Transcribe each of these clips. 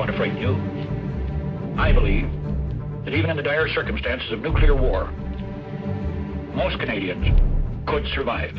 want to frighten you. I believe that even in the dire circumstances of nuclear war, most Canadians could survive.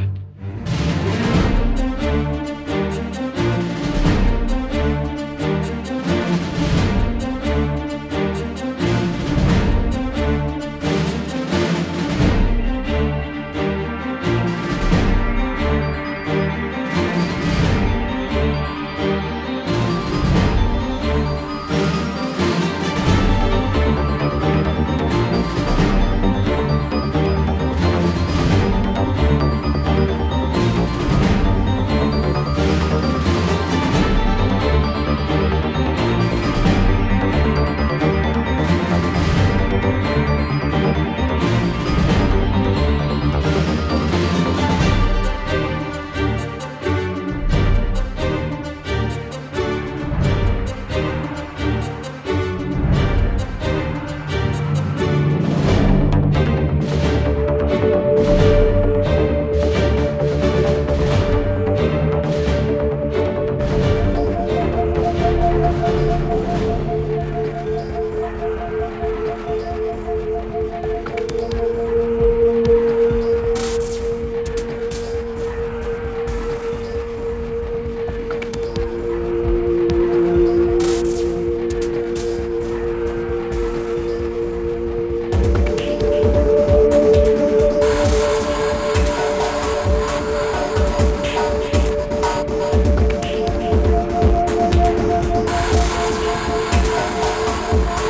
Bye.